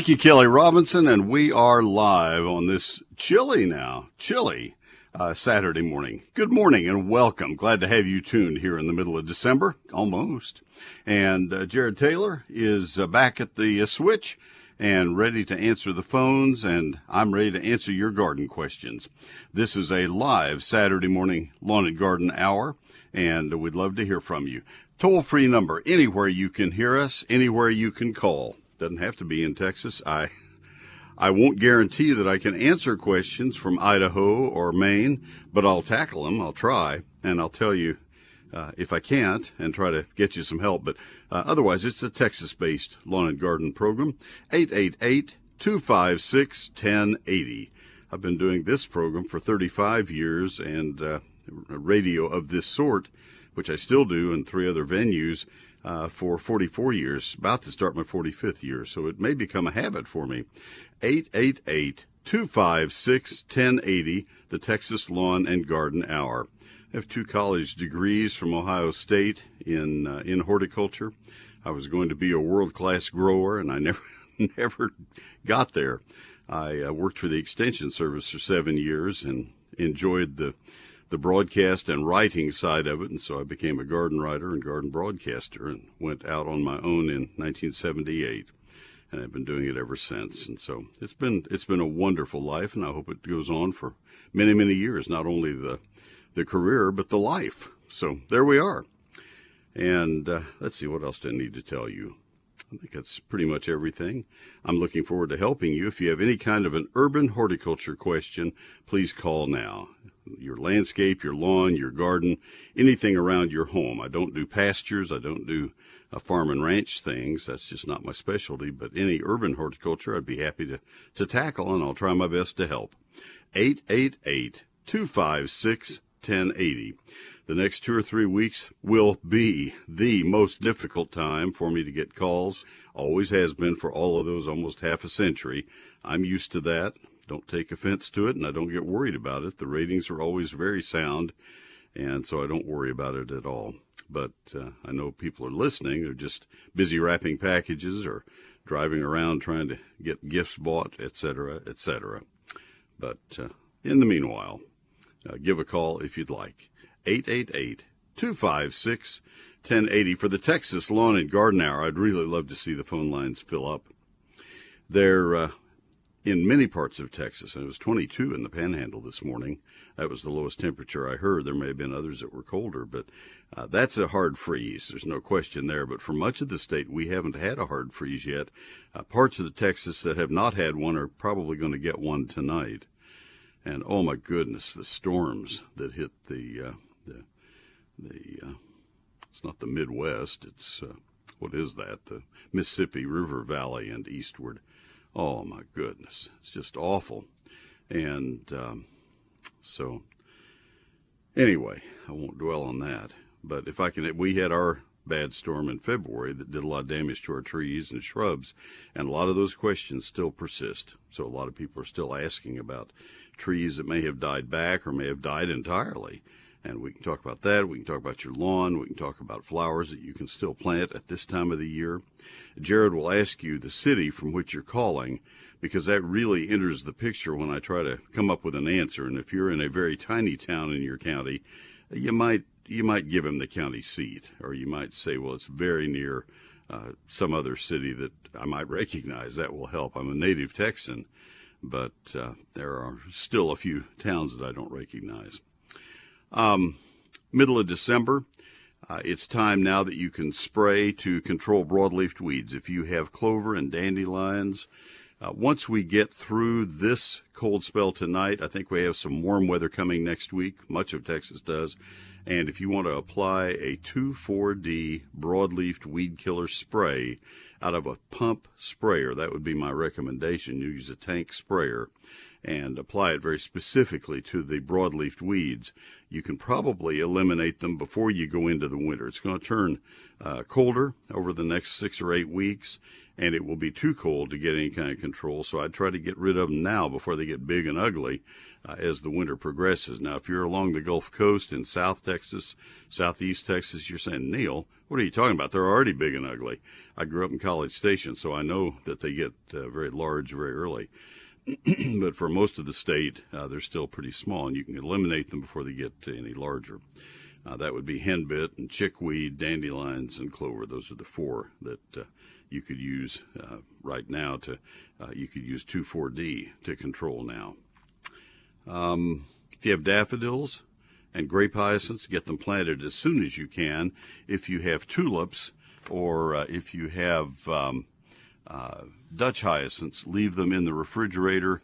Thank you, Kelly Robinson, and we are live on this chilly now, chilly uh, Saturday morning. Good morning and welcome. Glad to have you tuned here in the middle of December, almost. And uh, Jared Taylor is uh, back at the uh, switch and ready to answer the phones, and I'm ready to answer your garden questions. This is a live Saturday morning lawn and garden hour, and we'd love to hear from you. Toll free number anywhere you can hear us, anywhere you can call. Doesn't have to be in Texas. I I won't guarantee that I can answer questions from Idaho or Maine, but I'll tackle them. I'll try, and I'll tell you uh, if I can't and try to get you some help. But uh, otherwise, it's a Texas based lawn and garden program. 888 256 1080. I've been doing this program for 35 years and uh, radio of this sort, which I still do in three other venues uh, for 44 years, about to start my 45th year, so it may become a habit for me. 888 256 1080, the Texas Lawn and Garden Hour. I have two college degrees from Ohio State in uh, in horticulture. I was going to be a world class grower, and I never never got there. I uh, worked for the Extension Service for seven years and enjoyed the the broadcast and writing side of it, and so I became a garden writer and garden broadcaster and went out on my own in 1978. And I've been doing it ever since. And so it's been it's been a wonderful life, and I hope it goes on for many many years. Not only the the career, but the life. So there we are. And uh, let's see what else do I need to tell you. I think that's pretty much everything. I'm looking forward to helping you. If you have any kind of an urban horticulture question, please call now. Your landscape, your lawn, your garden, anything around your home. I don't do pastures. I don't do uh, farm and ranch things. That's just not my specialty. But any urban horticulture, I'd be happy to, to tackle, and I'll try my best to help. 888 256 1080. The next two or three weeks will be the most difficult time for me to get calls. Always has been for all of those almost half a century. I'm used to that. Don't take offense to it, and I don't get worried about it. The ratings are always very sound, and so I don't worry about it at all. But uh, I know people are listening. They're just busy wrapping packages or driving around trying to get gifts bought, etc., etc. But uh, in the meanwhile, uh, give a call if you'd like. 888 256 1080 for the Texas Lawn and Garden Hour. I'd really love to see the phone lines fill up. They're uh, in many parts of Texas, and it was 22 in the panhandle this morning. That was the lowest temperature I heard. There may have been others that were colder, but uh, that's a hard freeze. There's no question there. But for much of the state, we haven't had a hard freeze yet. Uh, parts of the Texas that have not had one are probably going to get one tonight. And oh my goodness, the storms that hit the uh, the the uh, it's not the Midwest. It's uh, what is that? The Mississippi River Valley and eastward. Oh my goodness, it's just awful. And um, so, anyway, I won't dwell on that. But if I can, we had our bad storm in February that did a lot of damage to our trees and shrubs, and a lot of those questions still persist. So a lot of people are still asking about trees that may have died back or may have died entirely. And we can talk about that. We can talk about your lawn. We can talk about flowers that you can still plant at this time of the year. Jared will ask you the city from which you're calling because that really enters the picture when I try to come up with an answer. And if you're in a very tiny town in your county, you might you might give him the county seat, or you might say, well, it's very near uh, some other city that I might recognize. That will help. I'm a native Texan, but uh, there are still a few towns that I don't recognize. Um, middle of December, uh, it's time now that you can spray to control broadleaf weeds. If you have clover and dandelions, uh, once we get through this cold spell tonight, I think we have some warm weather coming next week. Much of Texas does. And if you want to apply a 2,4-D broadleaf weed killer spray out of a pump sprayer, that would be my recommendation. You use a tank sprayer and apply it very specifically to the broadleaf weeds, you can probably eliminate them before you go into the winter. It's going to turn uh, colder over the next six or eight weeks, and it will be too cold to get any kind of control. So I try to get rid of them now before they get big and ugly uh, as the winter progresses. Now, if you're along the Gulf Coast in South Texas, Southeast Texas, you're saying, Neil, what are you talking about? They're already big and ugly. I grew up in College Station, so I know that they get uh, very large very early. but for most of the state, uh, they're still pretty small, and you can eliminate them before they get any larger. Uh, that would be henbit and chickweed, dandelions, and clover. Those are the four that uh, you could use uh, right now. To uh, you could use 2,4-D to control now. Um, if you have daffodils and grape hyacinths, get them planted as soon as you can. If you have tulips or uh, if you have um, uh, Dutch hyacinths, leave them in the refrigerator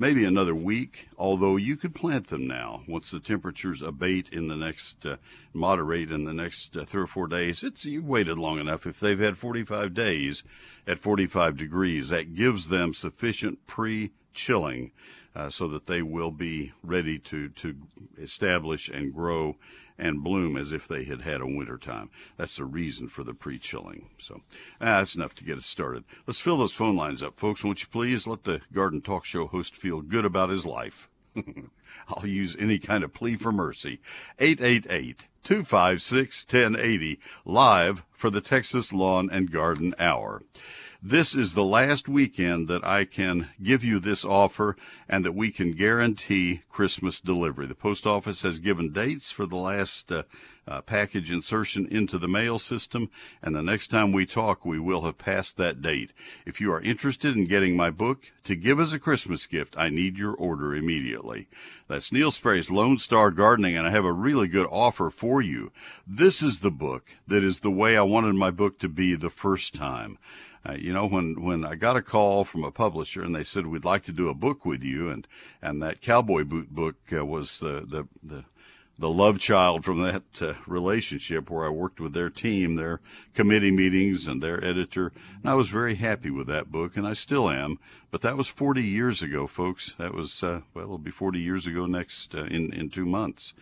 maybe another week, although you could plant them now once the temperatures abate in the next, uh, moderate in the next uh, three or four days. It's, you waited long enough. If they've had 45 days at 45 degrees, that gives them sufficient pre chilling uh, so that they will be ready to, to establish and grow and bloom as if they had had a winter time. That's the reason for the pre-chilling. So ah, that's enough to get us started. Let's fill those phone lines up, folks. Won't you please let the Garden Talk Show host feel good about his life? I'll use any kind of plea for mercy. 888 256 1080 live for the Texas Lawn and Garden Hour. This is the last weekend that I can give you this offer and that we can guarantee Christmas delivery. The post office has given dates for the last uh, uh, package insertion into the mail system, and the next time we talk, we will have passed that date. If you are interested in getting my book to give as a Christmas gift, I need your order immediately. That's Neil Sperry's Lone Star Gardening, and I have a really good offer for you. This is the book that is the way I wanted my book to be the first time. Uh, you know, when, when I got a call from a publisher and they said, we'd like to do a book with you, and, and that cowboy boot book uh, was the, the, the, the love child from that uh, relationship where I worked with their team, their committee meetings, and their editor. And I was very happy with that book, and I still am. But that was 40 years ago, folks. That was, uh, well, it'll be 40 years ago next uh, in, in two months.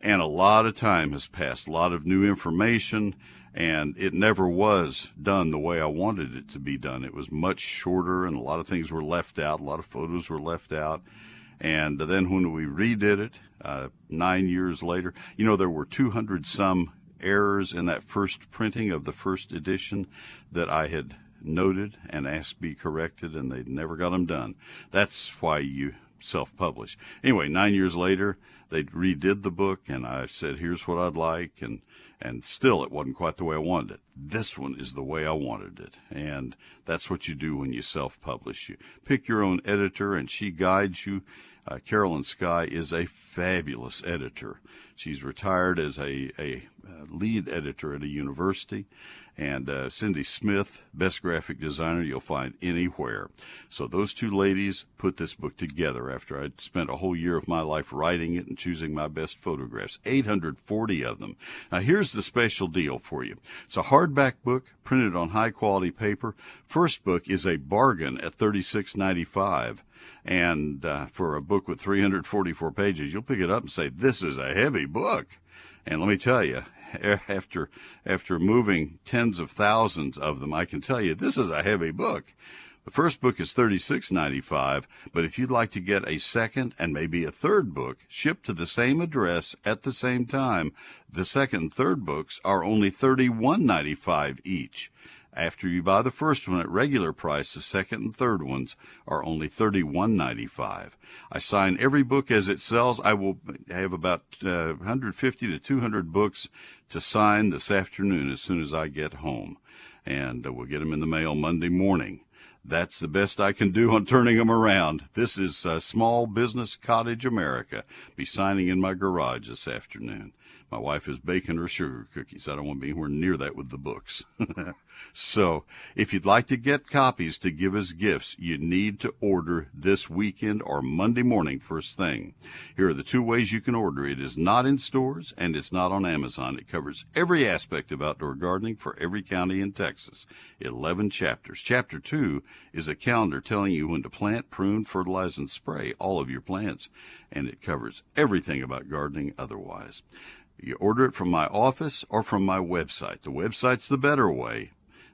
And a lot of time has passed, a lot of new information, and it never was done the way I wanted it to be done. It was much shorter, and a lot of things were left out. A lot of photos were left out. And then when we redid it uh, nine years later, you know, there were 200 some errors in that first printing of the first edition that I had noted and asked be corrected, and they never got them done. That's why you self publish. Anyway, nine years later, they redid the book, and I said, here's what I'd like. And and still it wasn't quite the way I wanted it. This one is the way I wanted it. And that's what you do when you self publish. You pick your own editor and she guides you. Uh, Carolyn Sky is a fabulous editor. She's retired as a, a, a lead editor at a university and uh, Cindy Smith, best graphic designer you'll find anywhere. So those two ladies put this book together after I'd spent a whole year of my life writing it and choosing my best photographs, 840 of them. Now here's the special deal for you. It's a hardback book printed on high quality paper. First book is a bargain at 36.95 and uh, for a book with 344 pages, you'll pick it up and say, "This is a heavy book." And let me tell you, after after moving tens of thousands of them, I can tell you this is a heavy book. The first book is $36.95, but if you'd like to get a second and maybe a third book shipped to the same address at the same time, the second and third books are only $31.95 each. After you buy the first one at regular price, the second and third ones are only $31.95. I sign every book as it sells. I will have about uh, 150 to 200 books to sign this afternoon as soon as I get home. And uh, we'll get them in the mail Monday morning. That's the best I can do on turning them around. This is uh, Small Business Cottage America. Be signing in my garage this afternoon. My wife is baking her sugar cookies. I don't want to be anywhere near that with the books. so, if you'd like to get copies to give as gifts, you need to order this weekend or Monday morning first thing. Here are the two ways you can order. It is not in stores and it's not on Amazon. It covers every aspect of outdoor gardening for every county in Texas. 11 chapters. Chapter 2 is a calendar telling you when to plant, prune, fertilize, and spray all of your plants. And it covers everything about gardening otherwise. You order it from my office or from my website. The website's the better way.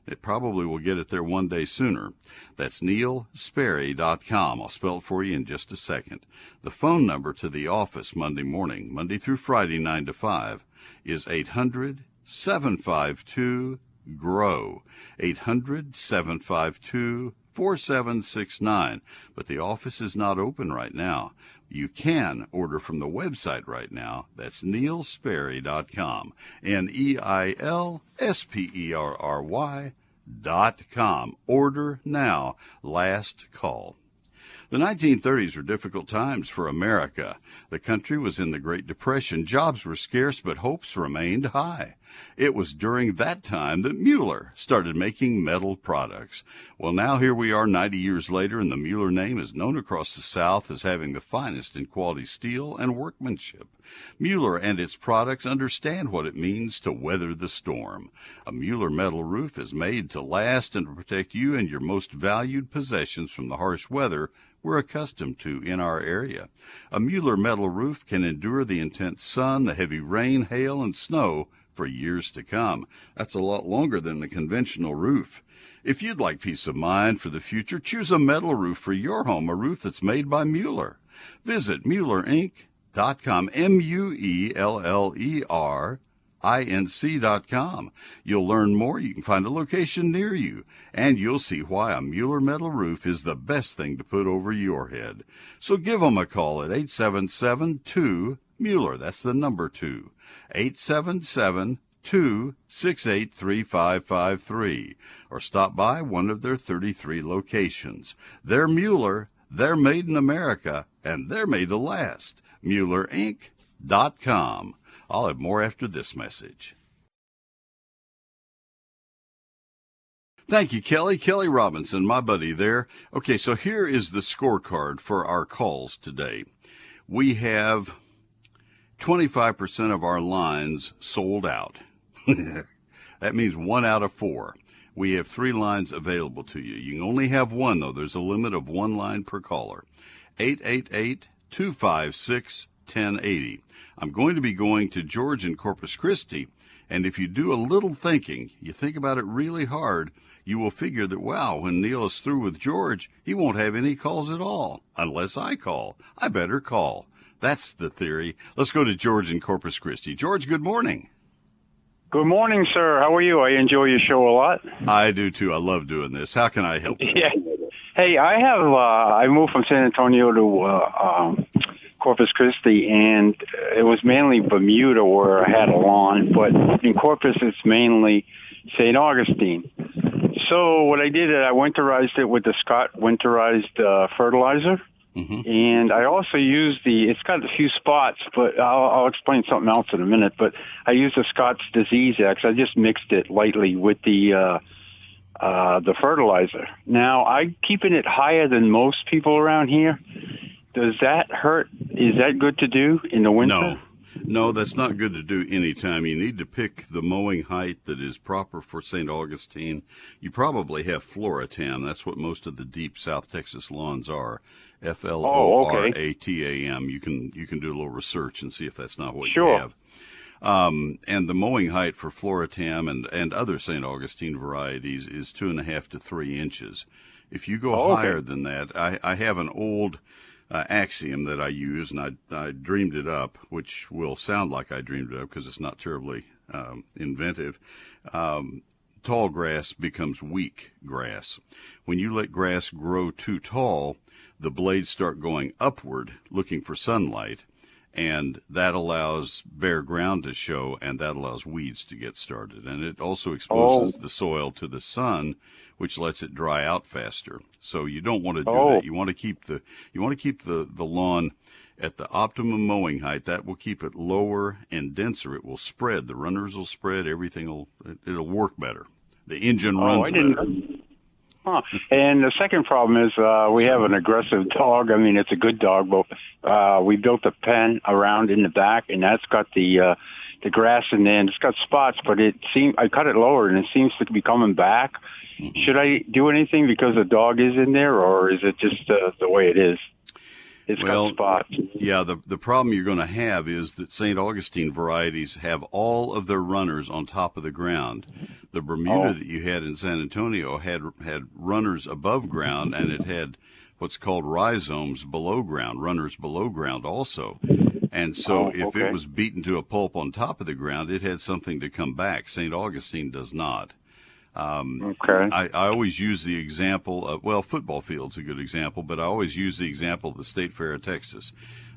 It probably will get it there one day sooner. That's neilsperry.com. I'll spell it for you in just a second. The phone number to the office Monday morning, Monday through Friday, 9 to 5, is 800 752 GROW. 800 752 4769. But the office is not open right now. You can order from the website right now. That's neilsperry.com. N E I L S P E R R Y dot com. Order now. Last call. The 1930s were difficult times for America. The country was in the Great Depression. Jobs were scarce, but hopes remained high. It was during that time that Mueller started making metal products. Well, now here we are 90 years later, and the Mueller name is known across the South as having the finest in quality steel and workmanship. Mueller and its products understand what it means to weather the storm. A Mueller metal roof is made to last and to protect you and your most valued possessions from the harsh weather we're accustomed to in our area. A Mueller metal roof can endure the intense sun, the heavy rain, hail, and snow for years to come. That's a lot longer than a conventional roof. If you'd like peace of mind for the future, choose a metal roof for your home, a roof that's made by Mueller. Visit MuellerInc.com, M-U-E-L-L-E-R inc.com. You'll learn more. You can find a location near you, and you'll see why a Mueller metal roof is the best thing to put over your head. So give them a call at 877 2 Mueller. That's the number 2. 877 268 3553. Or stop by one of their 33 locations. They're Mueller, they're made in America, and they're made to last. MuellerInc.com. I'll have more after this message. Thank you, Kelly. Kelly Robinson, my buddy there. Okay, so here is the scorecard for our calls today. We have 25% of our lines sold out. that means one out of four. We have three lines available to you. You can only have one, though. There's a limit of one line per caller. 888 256 1080. I'm going to be going to George in Corpus Christi, and if you do a little thinking, you think about it really hard, you will figure that, wow, when Neil is through with George, he won't have any calls at all, unless I call. I better call. That's the theory. Let's go to George in Corpus Christi. George, good morning. Good morning, sir. How are you? I enjoy your show a lot. I do too. I love doing this. How can I help you? Yeah. Hey, I have. Uh, I moved from San Antonio to uh, um, Corpus Christi, and it was mainly Bermuda where I had a lawn, but in Corpus it's mainly St. Augustine. So what I did is I winterized it with the Scott winterized uh, fertilizer. Mm-hmm. And I also use the, it's got a few spots, but I'll, I'll explain something else in a minute. But I use the Scott's DiseaseEx. I just mixed it lightly with the, uh, uh, the fertilizer. Now I'm keeping it higher than most people around here does that hurt? Is that good to do in the winter? No. No, that's not good to do anytime. You need to pick the mowing height that is proper for St. Augustine. You probably have Floratam. That's what most of the deep South Texas lawns are. F L O R A T A M. You can you can do a little research and see if that's not what sure. you have. Um, and the mowing height for Floratam and, and other St. Augustine varieties is two and a half to three inches. If you go oh, okay. higher than that, I, I have an old uh, axiom that I use, and I, I dreamed it up, which will sound like I dreamed it up because it's not terribly um, inventive. Um, tall grass becomes weak grass. When you let grass grow too tall, the blades start going upward looking for sunlight, and that allows bare ground to show and that allows weeds to get started. And it also exposes Oh. the soil to the sun which lets it dry out faster. So you don't want to do Oh. that you want to keep the you want to keep the the lawn at the optimum mowing height. That will keep it lower and denser. It will spread. The runners will spread. Everything will it, it'll work better. The engine Oh, runs didn't. better Huh. And the second problem is uh, we have an aggressive dog. I mean, it's a good dog, but uh, we built a pen around in the back, and that's got the uh, the grass in there, and it's got spots. But it seems I cut it lower, and it seems to be coming back. Mm-hmm. Should I do anything because the dog is in there, or is it just uh, the way it is? It's Well, got spots. Yeah, the the problem you're going to have is that St. Augustine varieties have all of their runners on top of the ground. The Bermuda Oh. that you had in San Antonio had had runners above ground, and it had what's called rhizomes below ground, runners below ground also. And so, Oh, if okay. it was beaten to a pulp on top of the ground, it had something to come back. St. Augustine does not. Um, okay. I, I always use the example of, well, football field's a good example, but I always use the example of the State Fair of Texas.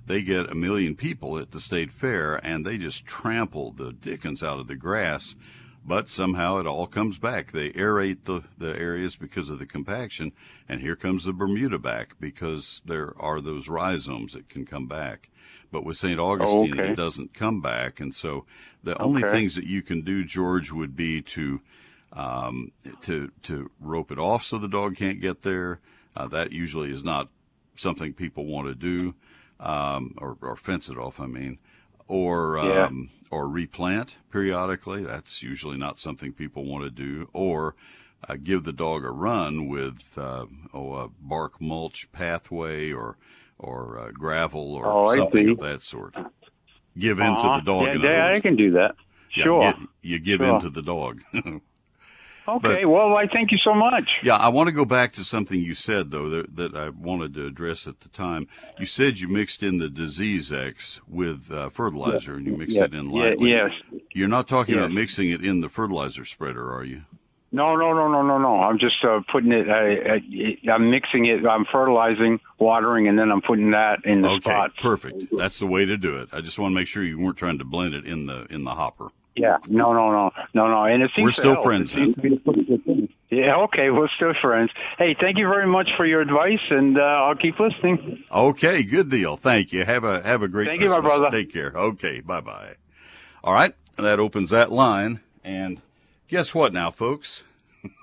They get a million people at the State Fair and they just trample the dickens out of the grass, but somehow it all comes back. They aerate the, the areas because of the compaction, and here comes the Bermuda back because there are those rhizomes that can come back. But with St. Augustine, okay. it doesn't come back. And so the only things that you can do, George, would be to um, to to rope it off so the dog can't get there. Uh, that usually is not something people want to do, um, or, or fence it off. I mean, or Yeah. um, or replant periodically. That's usually not something people want to do. Or uh, give the dog a run with uh, oh a bark mulch pathway or or uh, gravel or Oh, something of that sort. Give in to Uh-huh. the dog. Yeah, in yeah, I can do that. Yeah, Sure. get- you give Sure. in to the dog. okay. well, I thank you so much. Yeah, I want to go back to something you said though that, that I wanted to address at the time. You said you mixed in the DiseaseEx with uh, fertilizer and you mixed Yeah, it in yeah, lightly. yes. You're not talking about mixing it in the fertilizer spreader, are you? No, no, no, no, no, no. I'm just uh, putting it. I, I, I'm mixing it. I'm fertilizing, watering, and then I'm putting that in the Okay, spots. perfect. That's the way to do it. I just want to make sure you weren't trying to blend it in the in the hopper. Yeah. No, no, no, no, no. And it seems We're still help. friends It seems to be a pretty good thing. Yeah. Okay. We're still friends. Hey, thank you very much for your advice, and uh, I'll keep listening. Okay, good deal. Thank you. Have a have a great Thank you, my brother. Take care. Okay, bye bye. All right, that opens that line. And guess what now, folks?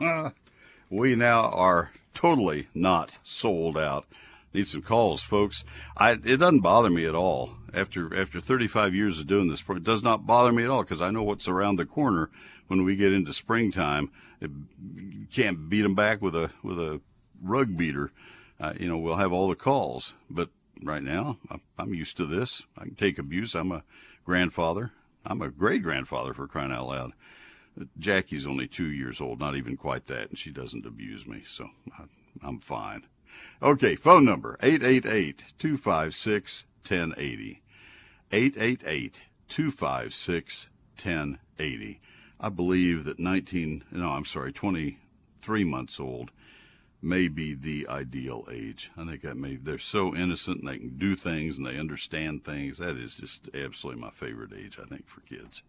we now are totally not sold out. Need some calls, folks. I it doesn't bother me at all. After after 35 years of doing this, it does not bother me at all because I know what's around the corner when we get into springtime. It, you can't beat them back with a with a rug beater. Uh, you know, we'll have all the calls, but right now I'm, used to this. I can take abuse. I'm a grandfather. I'm a great grandfather for crying out loud. Jackie's only two years old, not even quite that, and she doesn't abuse me, so I, I'm fine. Okay, phone number 888-256-1080. 888-256-1080. I believe that 19, no, I'm sorry, 23 months old may be the ideal age. I think that may, they're so innocent and they can do things and they understand things. That is just absolutely my favorite age, I think, for kids.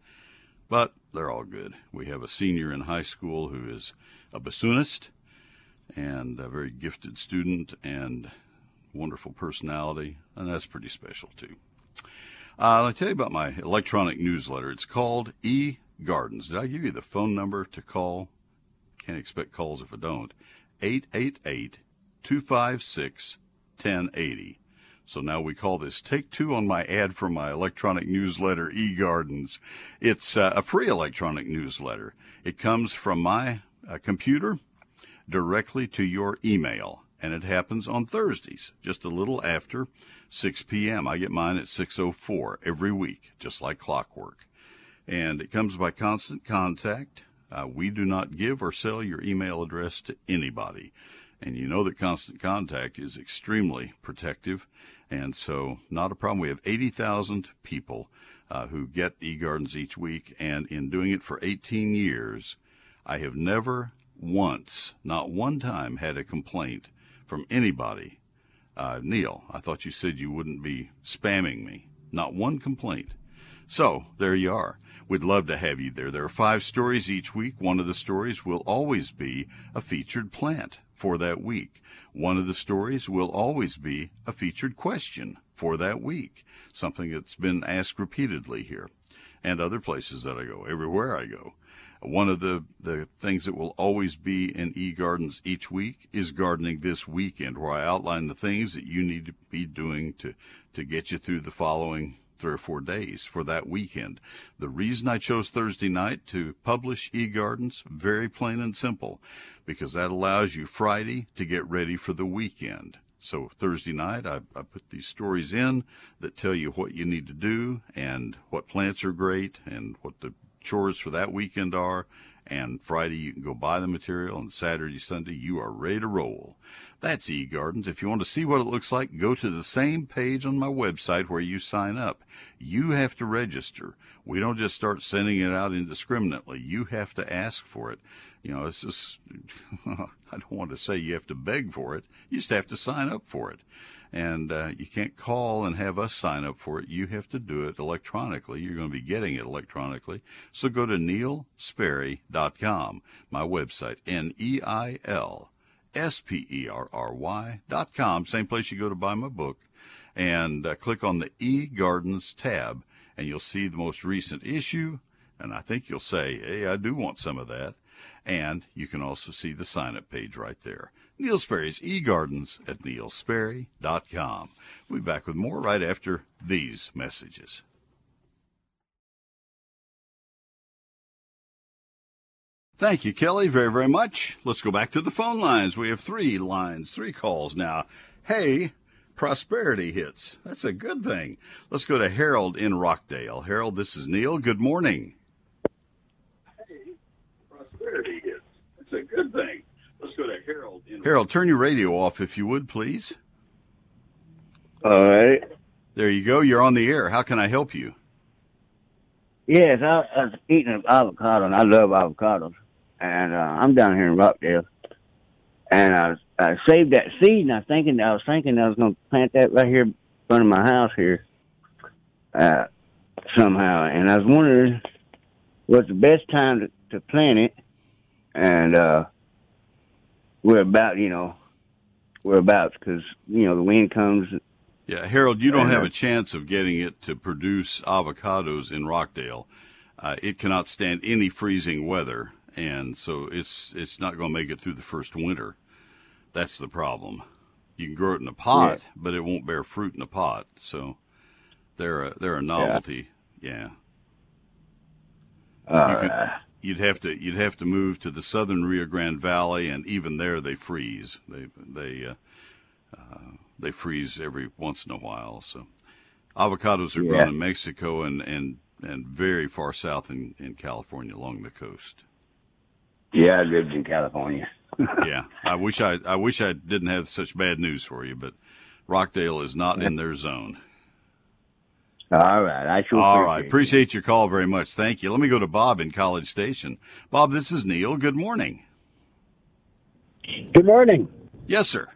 But they're all good. We have a senior in high school who is a bassoonist and a very gifted student and wonderful personality, and that's pretty special too. Uh, I'll tell you about my electronic newsletter. It's called E Gardens. Did I give you the phone number to call? Can't expect calls if I don't. 888 256 1080. So now we call this Take Two on my ad for my electronic newsletter, E Gardens. It's uh, a free electronic newsletter. It comes from my uh, computer directly to your email, and it happens on Thursdays, just a little after 6 p.m. I get mine at 6:04 every week, just like clockwork. And it comes by constant contact. Uh, we do not give or sell your email address to anybody. And you know that constant contact is extremely protective. And so, not a problem. We have 80,000 people uh, who get eGardens each week. And in doing it for 18 years, I have never once, not one time, had a complaint from anybody. Uh, Neil, I thought you said you wouldn't be spamming me. Not one complaint. So, there you are. We'd love to have you there. There are five stories each week. One of the stories will always be a featured plant for that week. One of the stories will always be a featured question for that week, something that's been asked repeatedly here and other places that I go, everywhere I go. One of the, the things that will always be in eGardens each week is gardening this weekend, where I outline the things that you need to be doing to, to get you through the following three or four days for that weekend. The reason I chose Thursday night to publish eGardens, very plain and simple, because that allows you Friday to get ready for the weekend. So Thursday night, I, I put these stories in that tell you what you need to do and what plants are great and what the chores for that weekend are. And Friday, you can go buy the material, and Saturday, Sunday, you are ready to roll. That's eGardens. If you want to see what it looks like, go to the same page on my website where you sign up. You have to register. We don't just start sending it out indiscriminately. You have to ask for it. You know, it's just, I don't want to say you have to beg for it. You just have to sign up for it and uh, you can't call and have us sign up for it. You have to do it electronically. You're going to be getting it electronically. So go to neilsperry.com, my website, N E I L S P E R R Y.com, same place you go to buy my book, and uh, click on the e Gardens tab, and you'll see the most recent issue. And I think you'll say, hey, I do want some of that. And you can also see the sign up page right there. Neil Sperry's eGardens at neilsperry.com. We'll be back with more right after these messages. Thank you, Kelly, very, very much. Let's go back to the phone lines. We have three lines, three calls now. Hey, prosperity hits. That's a good thing. Let's go to Harold in Rockdale. Harold, this is Neil. Good morning. Hey, prosperity hits. That's a good thing. Let's go to Harold. In Harold, turn your radio off if you would, please. All right. There you go. You're on the air. How can I help you? Yes, I, I was eating an avocado, and I love avocados. And uh, I'm down here in Rockdale, and I, I saved that seed, and I was thinking I was thinking I was going to plant that right here in front of my house here, uh, somehow. And I was wondering what's the best time to, to plant it, and uh, we're about, you know, we're about because you know the wind comes. Yeah, Harold, you don't have a chance of getting it to produce avocados in Rockdale. Uh, it cannot stand any freezing weather, and so it's it's not going to make it through the first winter. That's the problem. You can grow it in a pot, yeah. but it won't bear fruit in a pot. So they're a, they're a novelty. Yeah. yeah. you could, you'd have to you'd have to move to the southern Rio Grande Valley, and even there they freeze. They they uh, uh, they freeze every once in a while. So avocados are yeah. grown in Mexico and and and very far south in in California along the coast. Yeah, I lived in California. yeah, I wish I I wish I didn't have such bad news for you, but Rockdale is not in their zone. All right. I sure All right. Appreciate your call very much. Thank you. Let me go to Bob in College Station. Bob, this is Neil. Good morning. Good morning. Yes, sir.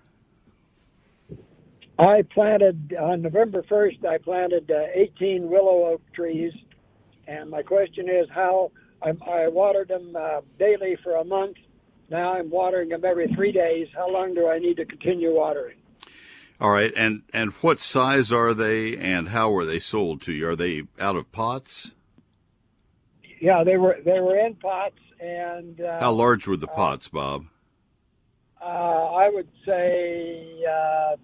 I planted on November 1st, I planted uh, 18 willow oak trees. And my question is how I, I watered them uh, daily for a month. Now I'm watering them every three days. How long do I need to continue watering? All right, and and what size are they, and how were they sold to you? Are they out of pots? Yeah, they were they were in pots, and uh, how large were the pots, Bob? Uh, I would say uh,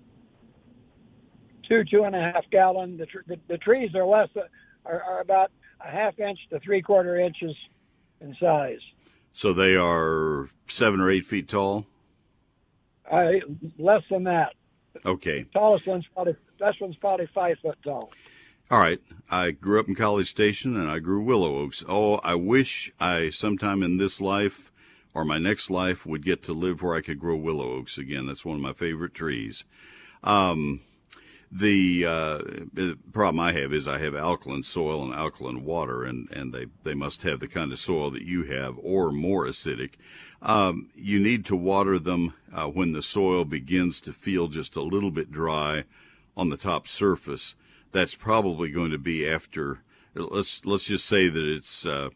two two and a half gallon. The, tr- the, the trees are less are, are about a half inch to three quarter inches in size. So they are seven or eight feet tall. I less than that. Okay. Tallest one's probably best one's probably five foot tall. All right. I grew up in College Station and I grew willow oaks. Oh, I wish I sometime in this life or my next life would get to live where I could grow willow oaks again. That's one of my favorite trees. Um, the, uh, problem I have is I have alkaline soil and alkaline water, and, and they, they must have the kind of soil that you have or more acidic. Um, you need to water them uh, when the soil begins to feel just a little bit dry on the top surface. that's probably going to be after. Let's let's just say that it's uh,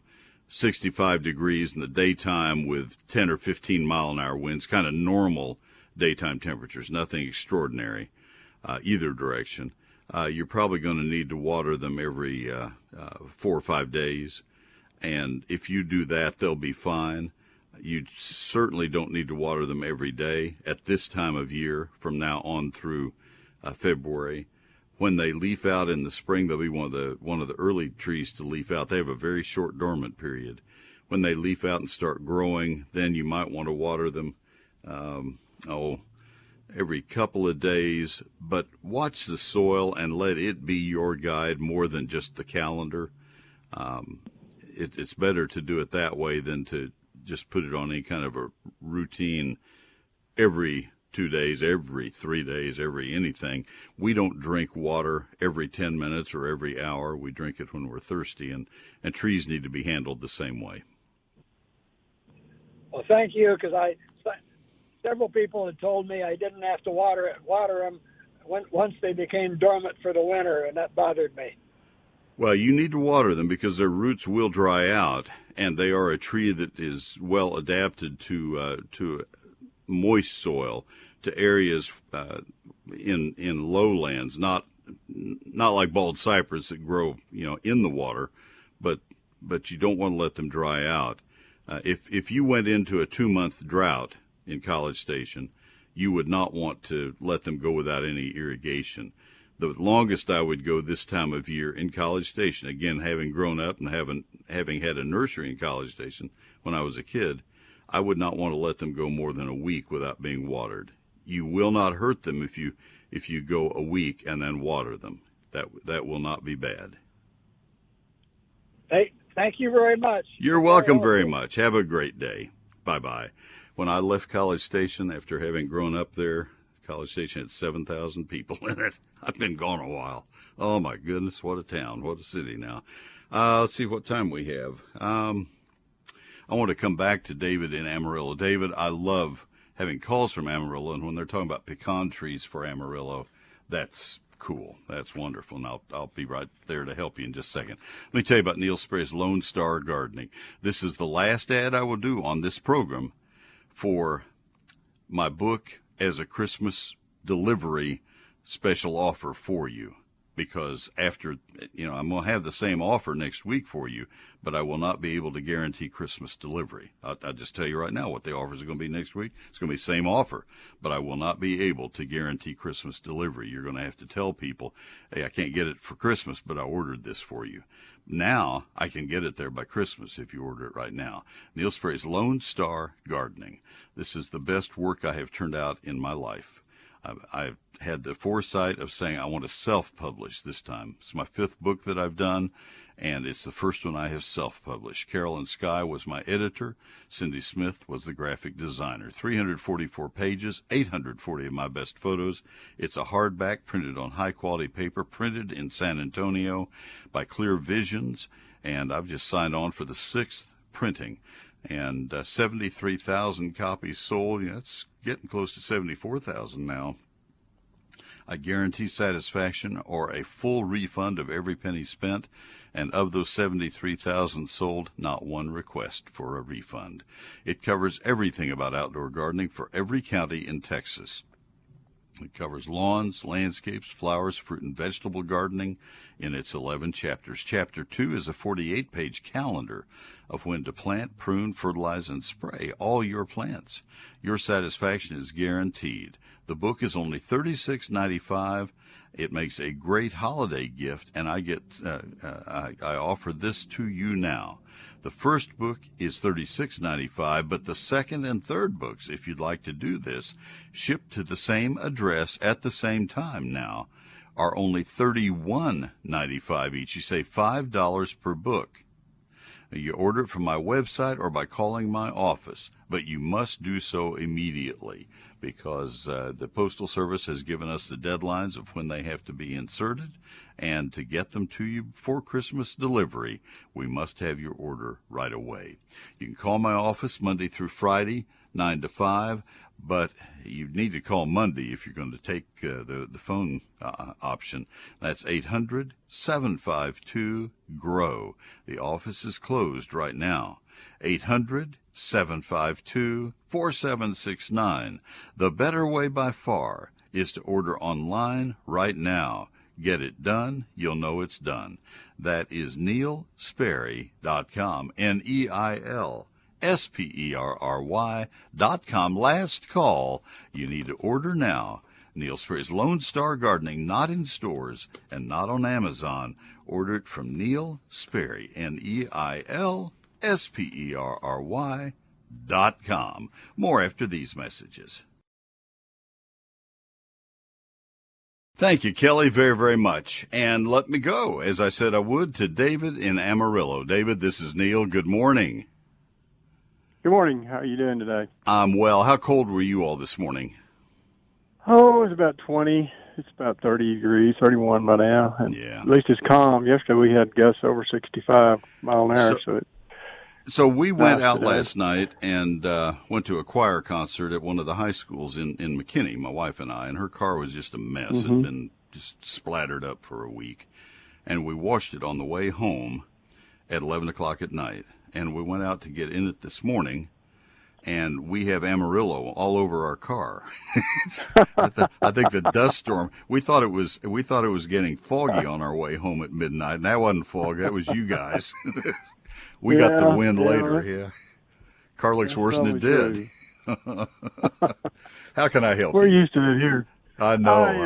65 degrees in the daytime with 10 or 15 mile an hour winds, kind of normal daytime temperatures, nothing extraordinary uh, either direction. Uh, you're probably going to need to water them every uh, uh, four or five days. And if you do that, they'll be fine. You certainly don't need to water them every day at this time of year from now on through uh, February. When they leaf out in the spring, they'll be one of the one of the early trees to leaf out. They have a very short dormant period. When they leaf out and start growing, then you might want to water them. Um, oh, every couple of days, but watch the soil and let it be your guide more than just the calendar. Um, it, it's better to do it that way than to just put it on any kind of a routine every two days, every three days, every anything. We don't drink water every 10 minutes or every hour. We drink it when we're thirsty, and, and trees need to be handled the same way. Well, thank you, because I several people had told me I didn't have to water it, water them when, once they became dormant for the winter, and that bothered me. Well, you need to water them because their roots will dry out, and they are a tree that is well adapted to uh, to moist soil to areas uh, in in lowlands, not not like bald cypress that grow you know in the water, but but you don't want to let them dry out. Uh, if if you went into a two month drought in College Station, you would not want to let them go without any irrigation. The longest I would go this time of year in College Station, again having grown up and having having had a nursery in College Station when I was a kid, I would not want to let them go more than a week without being watered you will not hurt them if you if you go a week and then water them. That that will not be bad. Hey, thank you very much. You're welcome very much. Have a great day. Bye bye. When I left College Station after having grown up there, College Station had 7,000 people in it. I've been gone a while. Oh my goodness, what a town, what a city now. Uh, let's see what time we have. Um, I want to come back to David in Amarillo. David, I love having calls from Amarillo, and when they're talking about pecan trees for Amarillo, that's cool. That's wonderful. And I'll, I'll be right there to help you in just a second. Let me tell you about Neil Sperry's Lone Star Gardening. This is the last ad I will do on this program for my book as a Christmas delivery special offer for you because after you know I'm going to have the same offer next week for you, but I will not be able to guarantee Christmas delivery. I'll, I'll just tell you right now what the offers are going to be next week. It's going to be same offer, but I will not be able to guarantee Christmas delivery. You're going to have to tell people, hey, I can't get it for Christmas, but I ordered this for you. Now I can get it there by Christmas if you order it right now. Neil Sperry's Lone Star Gardening. This is the best work I have turned out in my life. I've had the foresight of saying I want to self-publish this time. It's my fifth book that I've done, and it's the first one I have self-published. Carolyn Sky was my editor. Cindy Smith was the graphic designer. 344 pages, 840 of my best photos. It's a hardback printed on high-quality paper, printed in San Antonio by Clear Visions, and I've just signed on for the sixth printing and uh, 73,000 copies sold. Yeah, it's getting close to 74,000 now. I guarantee satisfaction or a full refund of every penny spent, and of those 73,000 sold, not one request for a refund. It covers everything about outdoor gardening for every county in Texas. It covers lawns, landscapes, flowers, fruit and vegetable gardening in its 11 chapters. Chapter 2 is a 48 page calendar of when to plant, prune, fertilize, and spray all your plants. Your satisfaction is guaranteed. The book is only $36.95. It makes a great holiday gift, and I get uh, uh, I, I offer this to you now. The first book is $36.95, but the second and third books, if you'd like to do this, shipped to the same address at the same time now, are only $31.95 each. You save $5 per book. You order it from my website or by calling my office, but you must do so immediately because uh, the Postal Service has given us the deadlines of when they have to be inserted. And to get them to you for Christmas delivery, we must have your order right away. You can call my office Monday through Friday 9 to 5. But you need to call Monday if you're going to take uh, the, the phone uh, option. That's 800 752 GROW. The office is closed right now. 800 752 4769. The better way by far is to order online right now. Get it done, you'll know it's done. That is neilsperry.com. N E I L S P E R R Y dot com. Last call. You need to order now. Neil Sperry's Lone Star Gardening, not in stores and not on Amazon. Order it from Neil Sperry, N E I L S P E R R Y dot com. More after these messages. Thank you, Kelly, very, very much. And let me go, as I said I would, to David in Amarillo. David, this is Neil. Good morning. Good morning. How are you doing today? I'm well. How cold were you all this morning? Oh, it's about 20. It's about 30 degrees, 31 by now. And Yeah. At least it's calm. Yesterday we had gusts over 65 mile an hour, So- so, it, So we went out last night and uh, went to a choir concert at one of the high schools in, in McKinney, my wife and I, and her car was just a mess. It had been just splattered up for a week. And we washed it on the way home at 11 o'clock at night. And we went out to get in it this morning, and we have Amarillo all over our car. I, th- I think the dust storm. We thought it was. We thought it was getting foggy on our way home at midnight, and that wasn't fog. That was you guys. we got the Yeah, wind yeah, later. that's- Yeah, car looks that's worse than it did. How can I help We're you? used to it here. I know. I,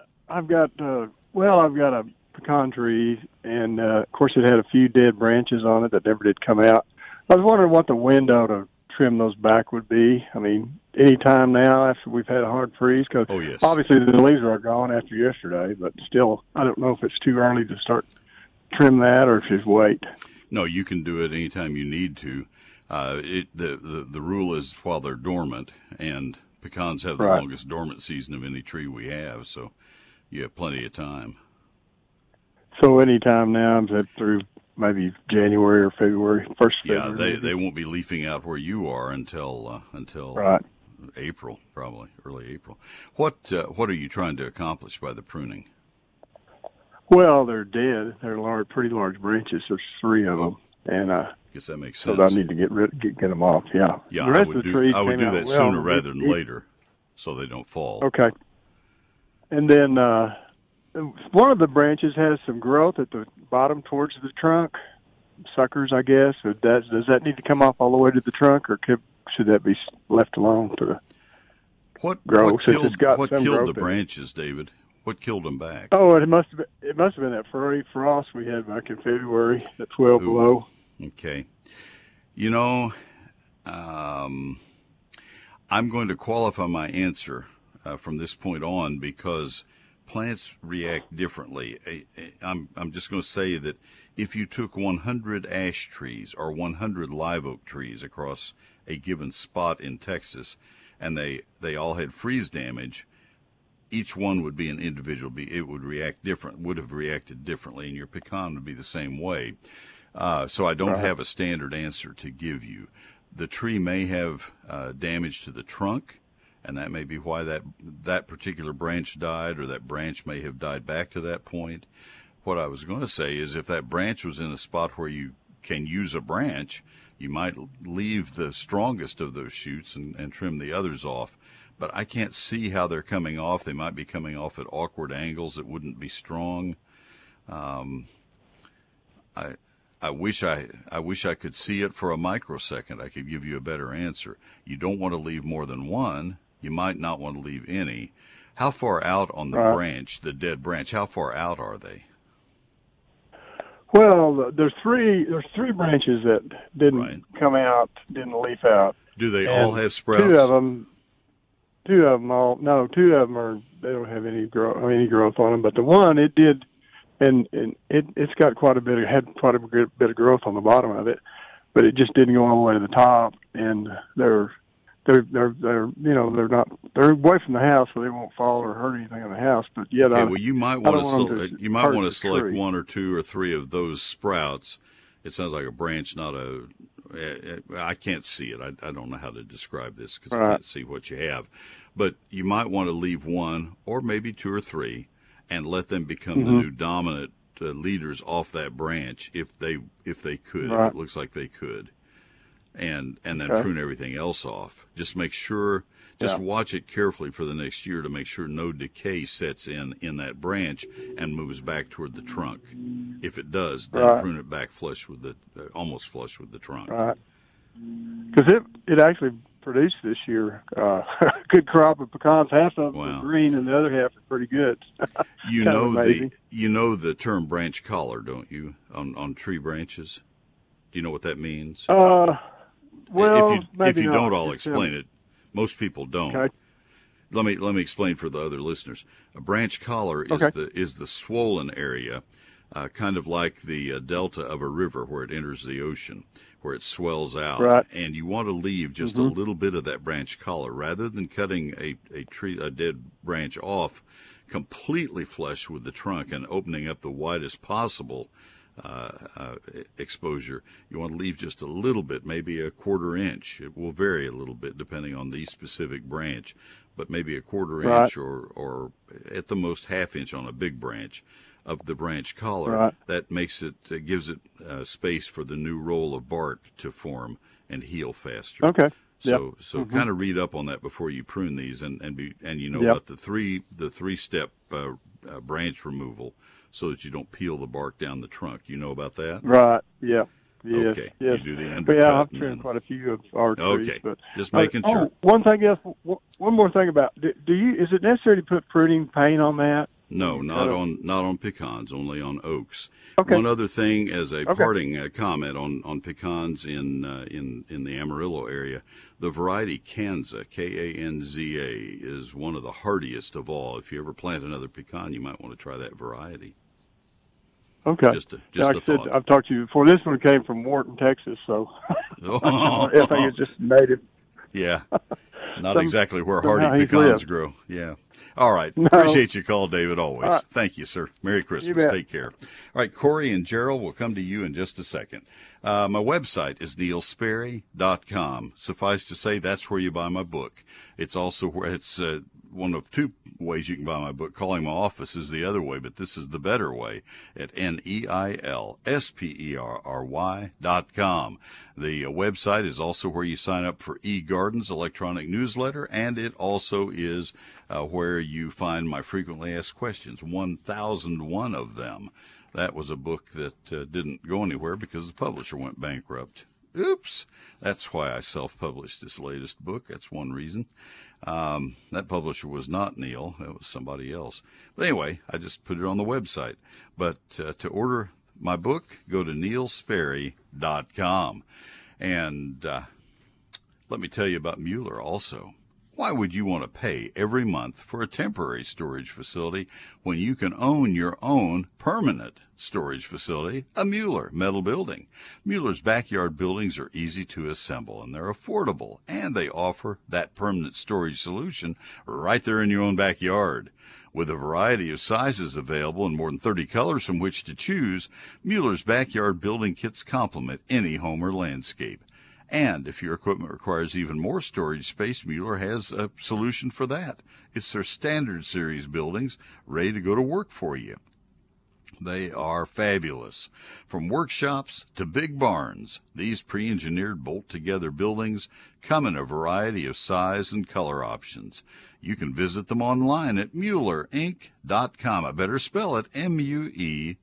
uh, I've got, uh, well, I've got a pecan tree, and uh, of course it had a few dead branches on it that never did come out. I was wondering what the window to trim those back would be. I mean, any time now after we've had a hard freeze, because oh yes. obviously the leaves are gone after yesterday, but still, I don't know if it's too early to start trim that or if just wait. No, you can do it anytime you need to. Uh, it the, the the rule is while they're dormant, and pecans have the Right. longest dormant season of any tree we have, so you have plenty of time. So any time now, is that through maybe January or February, first Yeah, February? they maybe? they won't be leafing out where you are until uh, until right. April, probably early April. What uh, what are you trying to accomplish by the pruning? Well, they're dead. They're large, pretty large branches. There's three of them, and uh, I guess that makes sense. so. I need to get rid, get, get them off. Yeah. yeah, the I rest would of the do trees I would do that well. sooner rather than later, so they don't fall. Okay. And then uh, one of the branches has some growth at the bottom towards the trunk, suckers, I guess. So does does that need to come off all the way to the trunk, or could, should that be left alone the What grow, what killed what killed the branches, David? What killed them back? Oh, it must have been, it must have been that furry frost we had back in February at twelve Ooh. below. Okay. You know, um, I'm going to qualify my answer uh, from this point on because plants react differently. I, I'm, I'm just going to say that if you took 100 ash trees or 100 live oak trees across a given spot in Texas and they, they all had freeze damage, each one would be an individual. Be it would react different, would have reacted differently, and your pecan would be the same way. Uh, so I don't have a standard answer to give you. The tree may have uh, damage to the trunk, and that may be why that that particular branch died, or that branch may have died back to that point. What I was going to say is, if that branch was in a spot where you can use a branch, you might leave the strongest of those shoots and, and trim the others off. But I can't see how they're coming off. They might be coming off at awkward angles that wouldn't be strong. Um, I I wish I I wish I could see it for a microsecond. I could give you a better answer. You don't want to leave more than one. You might not want to leave any. How far out on the Right. branch, the dead branch? How far out are they? Well, there's three there's three branches that didn't Right. come out, didn't leaf out. Do they And all have sprouts? Two of them, two of them all no, two of them are they don't have any growth any growth on them, but the one it did, and and it it's got quite a bit of had quite a bit of growth on the bottom of it, but it just didn't go all the way to the top, and they're they're they're they're you know they're not they're away from the house, so they won't fall or hurt anything in the house. But yet, Okay, I, well, you might want to to you might want to select tree. one or two or three of those sprouts. It sounds like a branch, not a I can't see it. I, I don't know how to describe this because I can't see what you have. But you might want to leave one or maybe two or three and let them become the Mhm. new dominant uh, leaders off that branch if they if they could, if it looks like they could. And and then Okay. prune everything else off. Just make sure just Yeah. watch it carefully for the next year to make sure no decay sets in in that branch and moves back toward the trunk. If it does, then Right. prune it back flush with the uh, almost flush with the trunk. Right. Because it it actually produced this year uh, a good crop of pecans. Half of them Wow. are green, and the other half are pretty good. You know the you know the term branch collar, don't you? On on tree branches. Do you know what that means? Uh, well, if you if you don't, I'll um, explain it. Most people don't. Okay. Let me let me explain for the other listeners. A branch collar is Okay. the is the swollen area, uh, kind of like the uh, delta of a river where it enters the ocean, where it swells out. Right. And you want to leave just a Mhm. little bit of that branch collar rather than cutting a, a tree a dead branch off completely flush with the trunk and opening up the widest possible uh, uh, exposure. You want to leave just a little bit, maybe a quarter inch. It will vary a little bit depending on the specific branch, but maybe a quarter Right. inch or, or at the most half inch on a big branch of the branch collar. Right. That makes it uh, gives it uh, space for the new roll of bark to form and heal faster. Okay. So so Mhm. kind of read up on that before you prune these, and and be and you know Yep. about the three the three step uh, uh, branch removal, so that you don't peel the bark down the trunk. You know about that? Right. Yeah. Yes. Okay. Yes. You do the But undercut. yeah, I've trimmed quite a few of our trees. Okay. But Just Uh, making sure. Oh, one thing else. One more thing about do, do you? Is it necessary to put pruning paint on that? No, not on not on pecans, only on oaks. Okay. One other thing, as a Okay. parting uh, comment on on pecans in uh, in in the Amarillo area, the variety Kanza K A N Z A is one of the hardiest of all. If you ever plant another pecan, you might want to try that variety. Okay. Just a, just like a I said, thought. I've talked to you before. This one came from Wharton, Texas, so I think it's just native. Yeah. Not Some- exactly where hardy pecans grow. Yeah. All right. No. Appreciate your call, David, always. Right. Thank you, sir. Merry Christmas. Take care. All right. Corey and Gerald will come to you in just a second. Uh, my website is neilsperry.com. Suffice to say, that's where you buy my book. It's also where it's uh, one of two ways you can buy my book. Calling my office is the other way, but this is the better way at N E I L S P E R R Y dot com. The uh, website is also where you sign up for eGardens electronic newsletter, and it also is uh, where you find my frequently asked questions, 1,001 of them. That was a book that uh, didn't go anywhere because the publisher went bankrupt. Oops. That's why I self published this latest book. That's one reason. Um, that publisher was not Neil, it was somebody else. But anyway, I just put it on the website. But uh, to order my book, go to neilsperry.com. And uh, let me tell you about Mueller also. Why would you want to pay every month for a temporary storage facility when you can own your own permanent storage facility, a Mueller metal building? Mueller's backyard buildings are easy to assemble and they're affordable and they offer that permanent storage solution right there in your own backyard. With a variety of sizes available and more than 30 colors from which to choose, Mueller's backyard building kits complement any home or landscape. And if your equipment requires even more storage space, Mueller has a solution for that. It's their standard series buildings ready to go to work for you. They are fabulous. From workshops to big barns, these pre engineered bolt together buildings come in a variety of size and color options. You can visit them online at MuellerInc.com. I better spell it M U E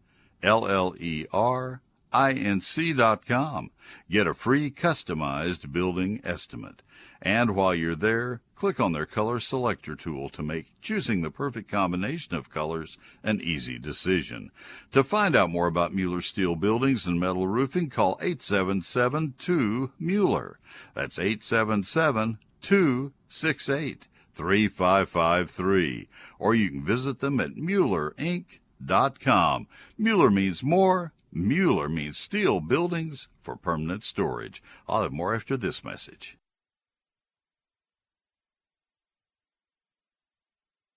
L L E R inc.com. Get a free customized building estimate. And while you're there, click on their color selector tool to make choosing the perfect combination of colors an easy decision. To find out more about Mueller Steel Buildings and Metal Roofing, call 877-2-MUELLER. That's 877-268-3553. Or you can visit them at MuellerInc.com. Mueller means more. Mueller means steel buildings for permanent storage. I'll have more after this message.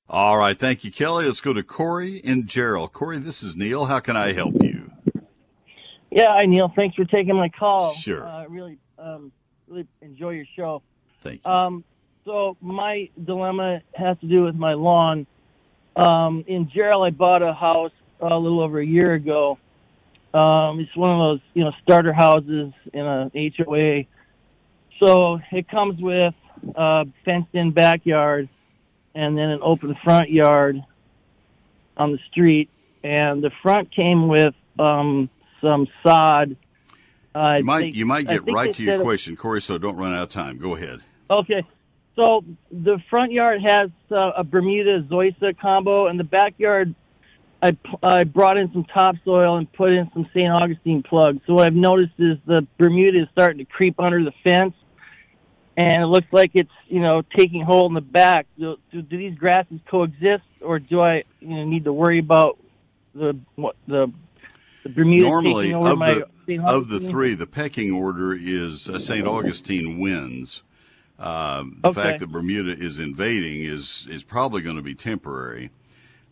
All right, thank you, Kelly. Let's go to Corey and Gerald. Corey, this is Neil. How can I help you? Yeah, hi Neil. Thanks for taking my call. Sure. Uh, really Um, really enjoy your show. Thank you. Um, so my dilemma has to do with my lawn. Um, in Gerald, I bought a house a little over a year ago. Um, it's one of those, you know, starter houses in a HOA. So it comes with a fenced-in backyard and then an open front yard on the street. And the front came with um, some sod. Uh, you might they- you might get right to your question, Corey. So don't run out of time. Go ahead. Okay. So the front yard has uh, a Bermuda Zoysia combo, and the backyard, I, I brought in some topsoil and put in some St. Augustine plugs. So what I've noticed is the Bermuda is starting to creep under the fence, and it looks like it's you know taking hold in the back. Do, do, do these grasses coexist, or do I you know, need to worry about the what the the Bermuda Normally, taking over of my the of the three, the pecking order is uh, St. Augustine wins. Um, the Okay. fact that Bermuda is invading is is probably going to be temporary.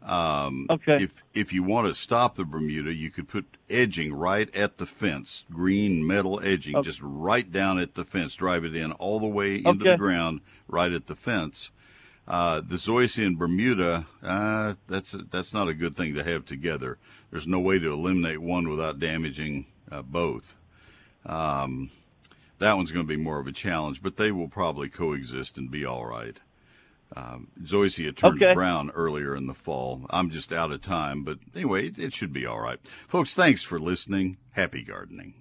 Um, Okay. If if you want to stop the Bermuda, you could put edging right at the fence, green metal edging, Okay. just right down at the fence. Drive it in all the way into the ground, right at the fence. Uh, the Zoysia and Bermuda, uh, that's that's not a good thing to have together. There's no way to eliminate one without damaging uh, both. Um, that one's going to be more of a challenge, but they will probably coexist and be all right. Um, Zoysia turns Okay. brown earlier in the fall. I'm just out of time, but anyway, it, it should be all right. Folks, thanks for listening. Happy gardening.